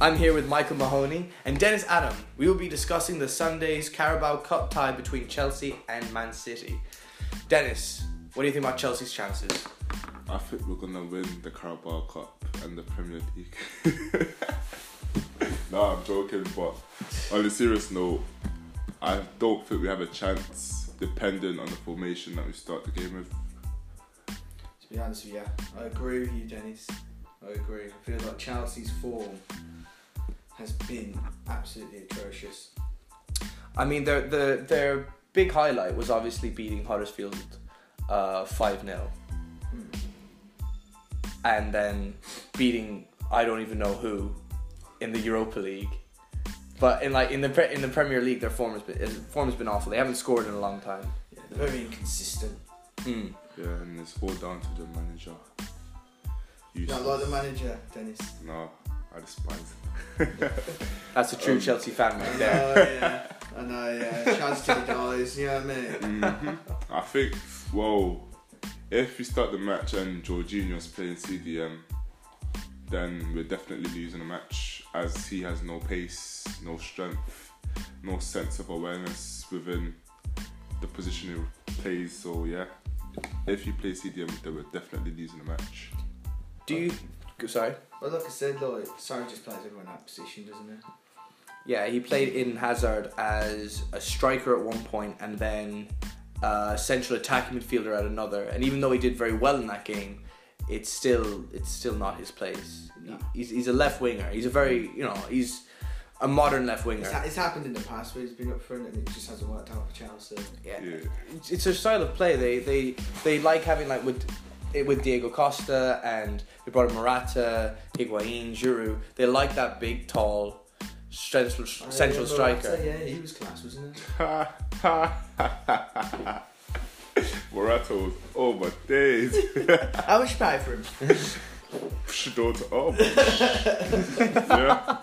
I'm here with Michael Mahoney and Dennis Adam. We will be discussing the Sunday's Carabao Cup tie between Chelsea and Man City. Dennis, what do you think about Chelsea's chances? I think we're gonna win the Carabao Cup and the Premier League. no, I'm joking, but on a serious note, I don't think we have a chance depending on the formation that we start the game with. To be honest with you, yeah, I agree with you, Dennis. I agree. I feel like Chelsea's form has been absolutely atrocious. I mean, their their their big highlight was obviously beating Huddersfield uh, five 0 and then beating I don't even know who in the Europa League. But in like in the pre- in the Premier League, their form has been form has been awful. They haven't scored in a long time. Yeah, they're very inconsistent. Mm. Yeah, and it's all down to the manager. You not like the manager, Dennis. No, I despise. That's a true Um, Chelsea fan right there. yeah. I know, yeah. Chance to the guys, you know what I mean? Mhm. I think, well, if we start the match and Jorginho's playing CDM, then we're definitely losing the match as he has no pace, no strength, no sense of awareness within the position he plays. So, yeah, if he plays CDM, then we're definitely losing the match. Do you? Sorry. But like I said, like, Sarri just plays everyone in that position, doesn't he? Yeah, he played in Hazard as a striker at one point and then uh, central attacking midfielder at another. And even though he did very well in that game, it's still it's still not his place. No. He's, he's a left winger. He's a very you know he's a modern left It's, winger. ha- it's happened in the past where he's been up front and it just hasn't worked out for Chelsea. Yeah, Yeah. it's, it's their style of play. They they they like having like with it with Diego Costa and they brought in Morata, Higuain, Giroud. They like that big, tall, central Oh, central yeah, striker. Morata, yeah, he was class, wasn't he? Morata was, oh my days. How much you pay for him? Don't, oh, yeah,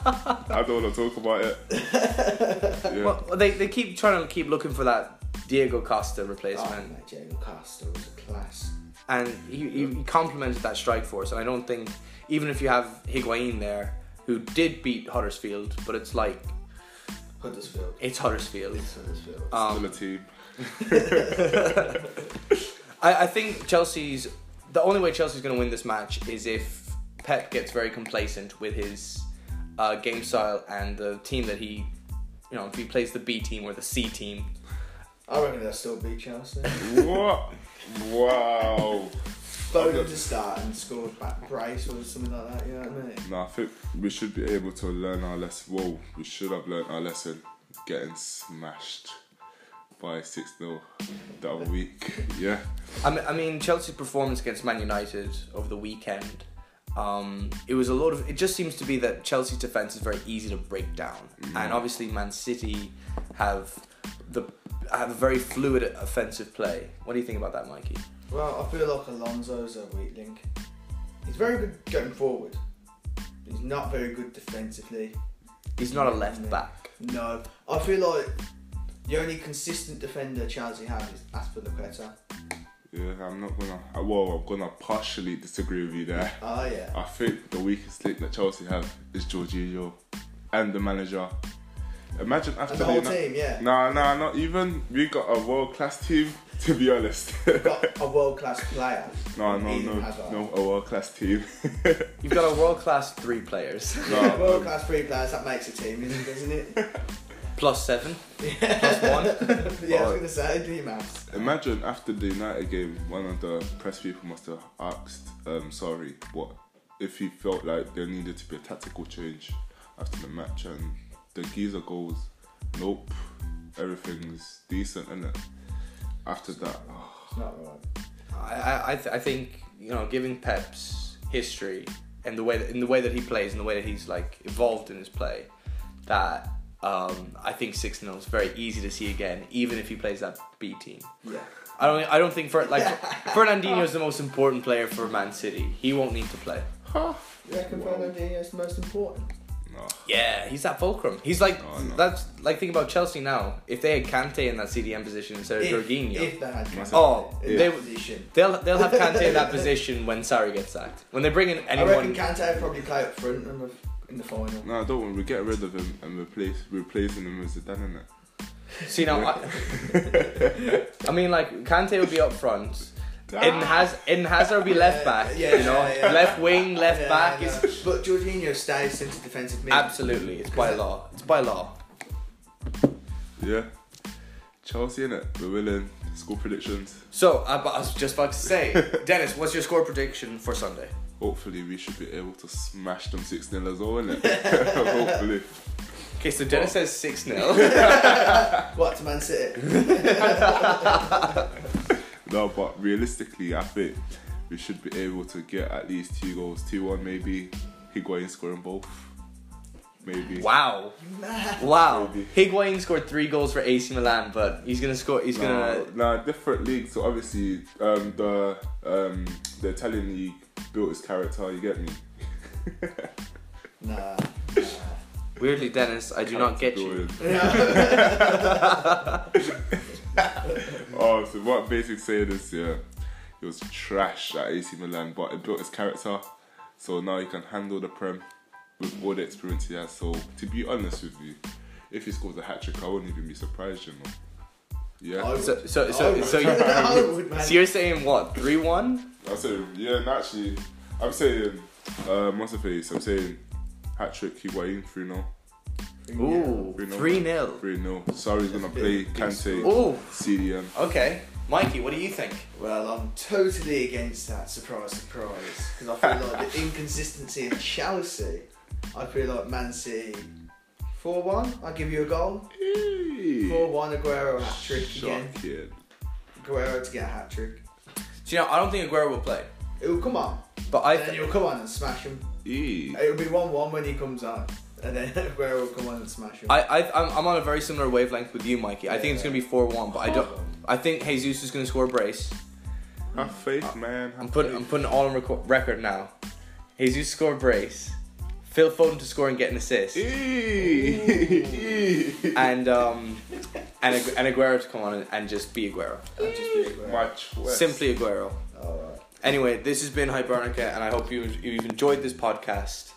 I don't want to talk about it. Yeah. Well, they, they keep trying to keep looking for that Diego Costa Oh, replacement, mate, Diego Costa was a class. And he, he, he complemented that strike force. And I don't think even if you have Higuain there, who did beat Huddersfield, but it's like Huddersfield. it's Huddersfield. It's Huddersfield. Um, Still a team. I, I think Chelsea's the only way Chelsea's going to win this match is if Pep gets very complacent with his uh, game style and the team that he, you know, if he plays the B team or the C team. I reckon they'll still beat Chelsea. What? Wow. Foden to start and scored back brace or something like that, you know what I mean? No, I think we should be able to learn our lesson. Whoa, we should have learned our lesson. Getting smashed by 6 0 the other week. Yeah. I mean, I mean Chelsea's performance against Man United over the weekend. Um, it was a lot of. It just seems to be that Chelsea's defense is very easy to break down, and obviously Man City have the have a very fluid offensive play. What do you think about that, Mikey? Well, I feel like Alonso's a weak link. He's very good going forward. but He's not very good defensively. He's not a left back. No. I feel like the only consistent defender Chelsea have is Azpilicueta. Yeah, I'm not gonna. uh, Well, I'm gonna partially disagree with you there. Oh, yeah. I think the weakest link that Chelsea have is Jorginho and the manager. Imagine after And the whole Uni- team, yeah. Nah, nah, not even. We got a world class team. To be honest. Got a world class player. no, no, Eden no, Hazard. no, a world class team. You've got a world class three players, no, world um, class three players, that makes a team, doesn't it? plus seven, Yeah. plus one. yeah, I was going to say, do you maths? Imagine after the United game, one of the press people must have asked, um, sorry, what if he felt like there needed to be a tactical change after the match, and the geezer goes, nope, everything's decent, and after that, oh, It's not right. I I, I, th- I think you know, giving Pep's history and the way that in the way that he plays and the way that he's like evolved in his play, that um, I think six 0 is very easy to see again, even if he plays that B team. Yeah. I don't I don't think for like Fernandinho is the most important player for Man City. He won't need to play. You reckon Fernandinho is the most important? No. Yeah, he's that fulcrum. He's like Oh, no. that's like think about Chelsea now. If they had Kante in that CDM position instead of If, Jorginho, if they had Kante Oh, in they- that position. they'll they'll have Kante in that position when Sarri gets sacked. When they bring in I anyone, reckon Kante would probably play up front and have in the final. No, I don't want. We get rid of him and replace replacing him with Zidane in it. See now, I, I mean, like Kante would be up front. Eden has Eden Hazard would be left back. Yeah, you know, yeah, yeah. left wing, left Yeah, back. yeah. Is But Jorginho stays centre defensive mid. absolutely. It's by law. It's by law. Yeah. Chelsea in it. We're winning. Score predictions. So I, I was just about to say, Dennis, what's your score prediction for Sunday? Hopefully we should be able to smash them six 0 as well, innit? Hopefully. Okay, so Dennis says six 0 What to Man City? No, but realistically, I think we should be able to get at least two goals, two one maybe. Higuain scoring both, maybe. Wow, wow. Maybe. Higuain scored three goals for AC Milan, but he's gonna score. He's gonna. No, nah, different leagues. So obviously, um, the um, the Italian league built his character. You get me? Nah. Weirdly, Dennis, I do not get you. Oh, so what basically saying is, yeah, he was trash at AC Milan, but it built his character. So now he can handle the Prem with all the experience he has. So to be honest with you, if he scores a hat trick, I wouldn't even be surprised, you know. Yeah. I. So, so, so, so, you, so you're saying what? Three one? I say, yeah, and actually, I'm saying, uh, what's the face? I'm saying hat trick, Higuain 3 0. Ooh, Three nil. three 0 3 0. Sarri's gonna play Big- big Kante, Ooh, CDM. okay. Mikey, what do you think? Well, I'm totally against that. Surprise, surprise. Because I feel like the inconsistency in Chelsea. I feel like Man City. 4 1, I'll give you a goal. 4 1, Aguero hat trick again. Shocking. Aguero to get a hat trick. So, you know, I don't think Aguero will play, It'll come on. but I. And then he'll come on and smash him. Eee. It'll be 1 1 when he comes on. And then Aguero will come on and smash him. I, I, I'm, I'm on a very similar wavelength with you, Mikey. I think it's gonna be four one, but I don't. I think Jesus is gonna score a brace. Have faith, man. Have I'm putting, faith. I'm putting it all on record, record now. Jesus score a brace. Phil Foden to score and get an assist, and um, and Agu- and Aguero to come on and, and just be Aguero. Just be Aguero. Worse. Simply Aguero. Anyway, this has been Hypernica, and I hope you you've enjoyed this podcast.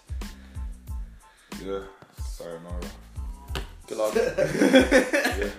Yeah. Sayonara. Good luck. Yeah.